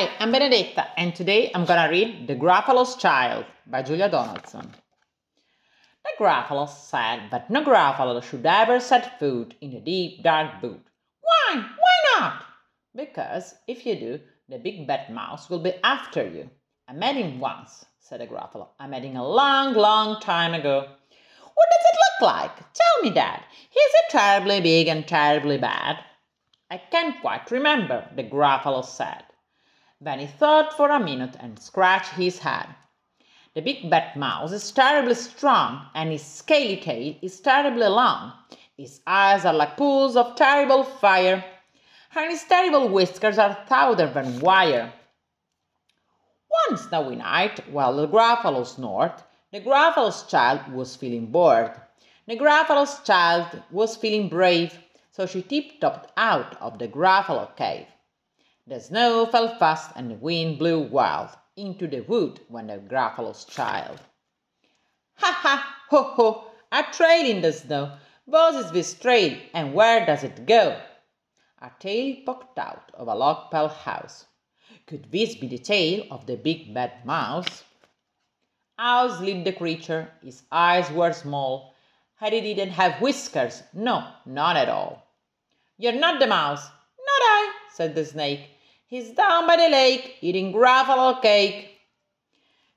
Hi, I'm Benedetta, and today I'm gonna read The Gruffalo's Child by Julia Donaldson. The Gruffalo said that no Gruffalo should ever set foot in a deep, dark boot. Why? Why not? Because if you do, the big bad mouse will be after you. I met him once, said the Gruffalo. I met him a long, long time ago. What does it look like? Tell me, Dad. Is it terribly big and terribly bad? I can't quite remember, the Gruffalo said. He thought for a minute and scratched his head. The big bad mouse is terribly strong, and his scaly tail is terribly long. His eyes are like pools of terrible fire, and his terrible whiskers are thouder than wire. One snowy night, while the Gruffalo snored, the Gruffalo's child was feeling bored. The Gruffalo's child was feeling brave, so she tiptoed out of the Gruffalo cave. The snow fell fast and the wind blew wild into the wood when the Gruffalo's child. Ha ha, ho ho, a trail in the snow. What is this trail and where does it go? A tail poked out of a log pile house. Could this be the tail of the big bad mouse? Out slid the creature. His eyes were small. And he didn't have whiskers. No, none at all. You're not the mouse. Not I, said the snake. He's down by the lake eating Gruffalo cake.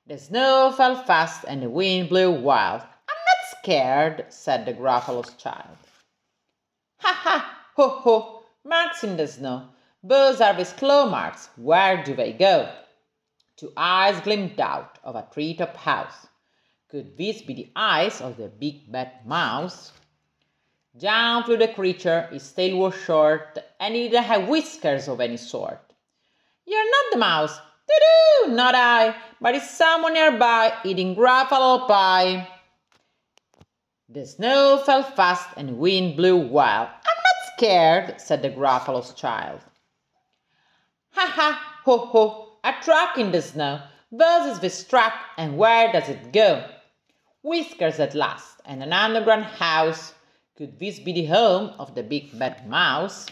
The snow fell fast and the wind blew wild. I'm not scared, said the Gruffalo's child. Ha ha, ho ho, marks in the snow. Those are his claw marks. Where do they go? Two eyes gleamed out of a treetop house. Could these be the eyes of the big bad mouse? Down flew the creature, his tail was short, and he didn't have whiskers of any sort. You're not the mouse. Doo-doo, not I, but it's someone nearby eating Gruffalo pie. The snow fell fast and wind blew wild. I'm not scared, said the Gruffalo's child. Ha ha, ho ho, a track in the snow. Where is this track and where does it go? Whiskers at last, and an underground house. Could this be the home of the big bad mouse?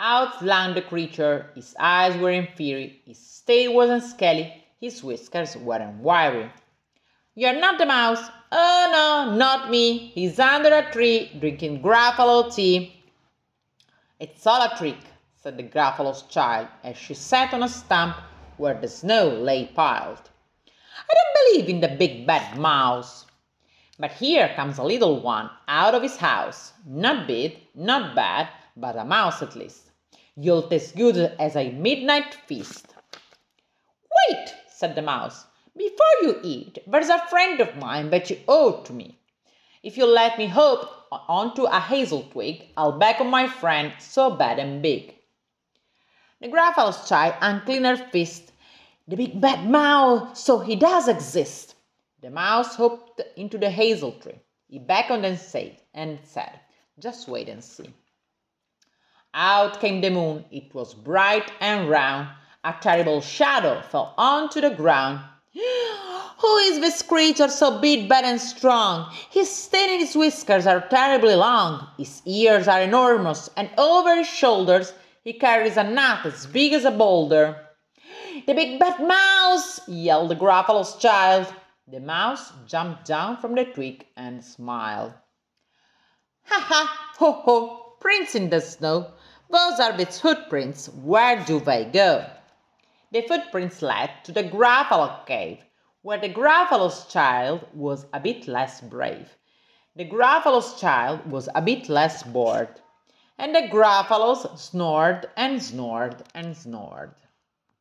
Out flung the creature, his eyes were in fury, his tail wasn't scaly, his whiskers weren't wiry. You're not the mouse. Oh no, not me. He's under a tree drinking Gruffalo tea. It's all a trick, said the Gruffalo's child as she sat on a stump where the snow lay piled. I don't believe in the big bad mouse. But here comes a little one out of his house, not big, not bad, but a mouse at least. You'll taste good as a midnight feast. Wait, said the mouse. Before you eat, there's a friend of mine that you owe to me. If you let me hop onto a hazel twig, I'll beckon my friend so bad and big. The Gruffalo's child uncleaned her fist. The big bad mouse, so he does exist. The mouse hopped into the hazel tree. He beckoned and said, and said, Just wait and see. Out came the moon. It was bright and round. A terrible shadow fell onto the ground. Who is this creature so big, bad, and strong? His and his whiskers are terribly long. His ears are enormous, and over his shoulders he carries a nut as big as a boulder. The big bad mouse! yelled the Gruffalo's child. The mouse jumped down from the twig and smiled. Ha ha, ho ho, Prints in the snow. Those are its footprints. Where do they go? The footprints led to the Gruffalo cave, where the Gruffalo's child was a bit less brave. The Gruffalo's child was a bit less bored. And the Gruffalos snored and snored and snored.